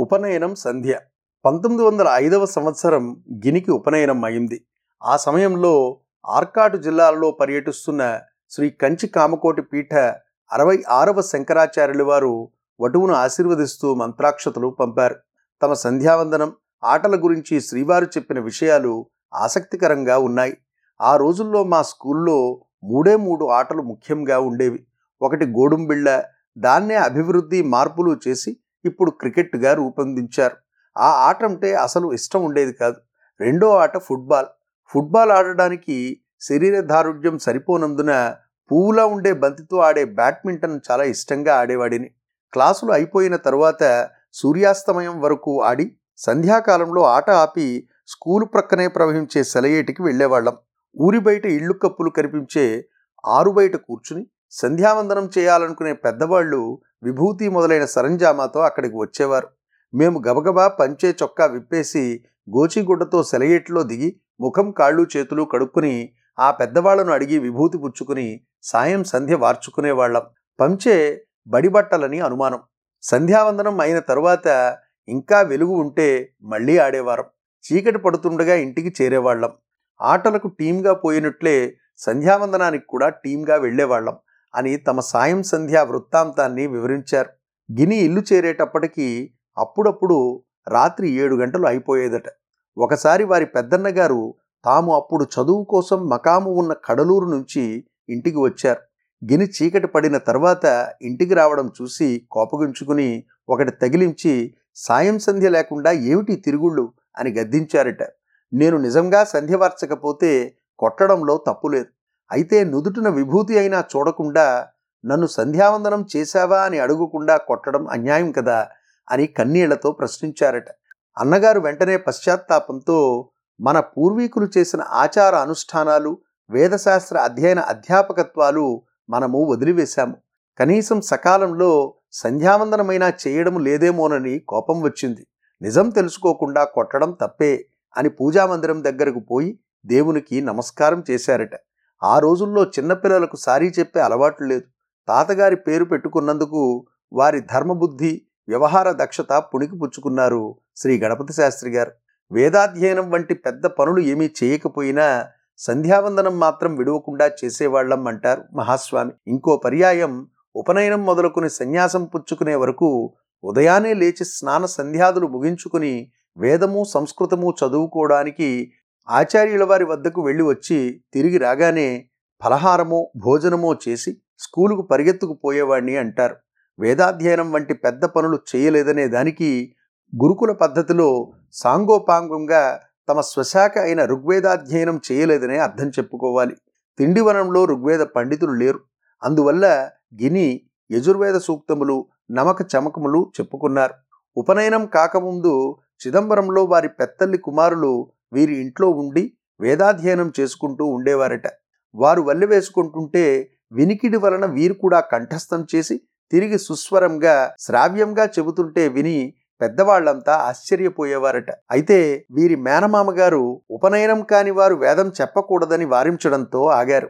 ఉపనయనం సంధ్య. పంతొమ్మిది వందల ఐదవ సంవత్సరం గినికి ఉపనయనం అయింది. ఆ సమయంలో ఆర్కాటు జిల్లాలో పర్యటిస్తున్న శ్రీ కంచి కామకోటి పీఠ అరవై ఆరవ శంకరాచార్యుల వారు వటువును ఆశీర్వదిస్తూ మంత్రాక్షతలు పంపారు. తమ సంధ్యావందనం ఆటల గురించి శ్రీవారు చెప్పిన విషయాలు ఆసక్తికరంగా ఉన్నాయి. ఆ రోజుల్లో మా స్కూల్లో మూడే మూడు ఆటలు ముఖ్యంగా ఉండేవి. ఒకటి గోడుంబిళ్ళ దాన్నే అభివృద్ధి మార్పులు చేసి ఇప్పుడు క్రికెట్గా రూపొందించారు. ఆ ఆట అంటే అసలు ఇష్టం ఉండేది కాదు. రెండో ఆట ఫుట్బాల్. ఫుట్బాల్ ఆడడానికి శరీర దారుఢ్యం సరిపోనందున పువ్వులా ఉండే బంతితో ఆడే బ్యాడ్మింటన్ చాలా ఇష్టంగా ఆడేవాడిని. క్లాసులు అయిపోయిన తర్వాత సూర్యాస్తమయం వరకు ఆడి సంధ్యాకాలంలో ఆట ఆపి స్కూలు ప్రక్కనే ప్రవహించే సెలయేటికి వెళ్ళేవాళ్ళం. ఊరి బయట ఇళ్ళు కప్పులు కనిపించే ఆరు బయట కూర్చుని సంధ్యావందనం చేయాలనుకునే పెద్దవాళ్ళు విభూతి మొదలైన సరంజామాతో అక్కడికి వచ్చేవారు. మేము గబగబా పంచే చొక్కా విప్పేసి గోచిగుడ్డతో సెలయేట్లో దిగి ముఖం కాళ్ళు చేతులు కడుక్కుని ఆ పెద్దవాళ్ళను అడిగి విభూతి పుచ్చుకుని సాయం సంధ్య వార్చుకునేవాళ్ళం. పంచే బడిబట్టలని అనుమానం. సంధ్యావందనం అయిన తరువాత ఇంకా వెలుగు ఉంటే మళ్ళీ ఆడేవారం. చీకటి పడుతుండగా ఇంటికి చేరేవాళ్ళం ఆటలకు టీంగా పోయినట్లే సంధ్యావందనానికి కూడా టీంగా వెళ్ళేవాళ్ళం. అని తమ సాయం సంధ్యా వృత్తాంతాన్ని వివరించారు. గిని ఇల్లు చేరేటప్పటికీ అప్పుడప్పుడు రాత్రి ఏడు గంటలు అయిపోయేదట. ఒకసారి వారి పెద్దన్నగారు తాము అప్పుడు చదువు కోసం మకాము ఉన్న కడలూరు నుంచి ఇంటికి వచ్చారు. గిని చీకటి పడిన తర్వాత ఇంటికి రావడం చూసి కోపగించుకుని ఒకటి తగిలించి సాయం సంధ్య లేకుండా ఏమిటి తిరుగుళ్ళు? అని గద్దించారట. నేను నిజంగా సంధ్య వార్చకపోతే కొట్టడంలో తప్పులేదు అయితే నుదుటిన విభూతి అయినా చూడకుండా నన్ను సంధ్యావందనం చేశావా అని అడుగకుండా కొట్టడం అన్యాయం కదా అని కన్నీళ్ళతో ప్రశ్నించారట. అన్నగారు వెంటనే పశ్చాత్తాపంతో మన పూర్వీకులు చేసిన ఆచార అనుష్ఠానాలు వేదశాస్త్ర అధ్యయన అధ్యాపకత్వాలు మనము వదిలివేశాము. కనీసం సకాలంలో సంధ్యావందనమైనా చేయడం లేదేమోనని కోపం వచ్చింది. నిజం తెలుసుకోకుండా కొట్టడం తప్పే అని పూజామందిరం దగ్గరకు పోయి దేవునికి నమస్కారం చేశారట. ఆ రోజుల్లో చిన్నపిల్లలకు సారీ చెప్పే అలవాటు లేదు. తాతగారి పేరు పెట్టుకున్నందుకు వారి ధర్మబుద్ధి వ్యవహార దక్షత పుణికి పుచ్చుకున్నారు శ్రీ గణపతి శాస్త్రి గారు. వేదాధ్యయనం వంటి పెద్ద పనులు ఏమీ చేయకపోయినా సంధ్యావందనం మాత్రం విడవకుండా చేసేవాళ్ళం అంటారు మహాస్వామి. ఇంకో పర్యాయం ఉపనయనం మొదలుకుని సన్యాసం పుచ్చుకునే వరకు ఉదయాన్నే లేచి స్నాన సంధ్యాదులు ముగించుకుని వేదము సంస్కృతము చదువుకోవడానికి ఆచార్యుల వారి వద్దకు వెళ్ళి వచ్చి తిరిగి రాగానే ఫలహారమో భోజనమో చేసి స్కూలుకు పరిగెత్తుకుపోయేవాడిని అంటారు. వేదాధ్యయనం వంటి పెద్ద పనులు చేయలేదనే దానికి గురుకుల పద్ధతిలో సాంగోపాంగంగా తమ స్వశాఖ అయిన ఋగ్వేదాధ్యయనం చేయలేదనే అర్థం చెప్పుకోవాలి. తిండివనంలో ఋగ్వేద పండితులు లేరు. అందువల్ల గిని యజుర్వేద సూక్తములు నమక చమకములు చెప్పుకున్నారు. ఉపనయనం కాకముందు చిదంబరంలో వారి పెత్తల్లి కుమారులు వీరి ఇంట్లో ఉండి వేదాధ్యయనం చేసుకుంటూ ఉండేవారట. వారు వల్లె వేసుకుంటుంటే వినికిడి వలన వీరు కూడా కంఠస్థం చేసి తిరిగి సుస్వరంగా శ్రావ్యంగా చెబుతుంటే విని పెద్దవాళ్ళంతా ఆశ్చర్యపోయేవారట. అయితే వీరి మేనమామ గారు ఉపనయనం కాని వారు వేదం చెప్పకూడదని వారించడంతో ఆగారు.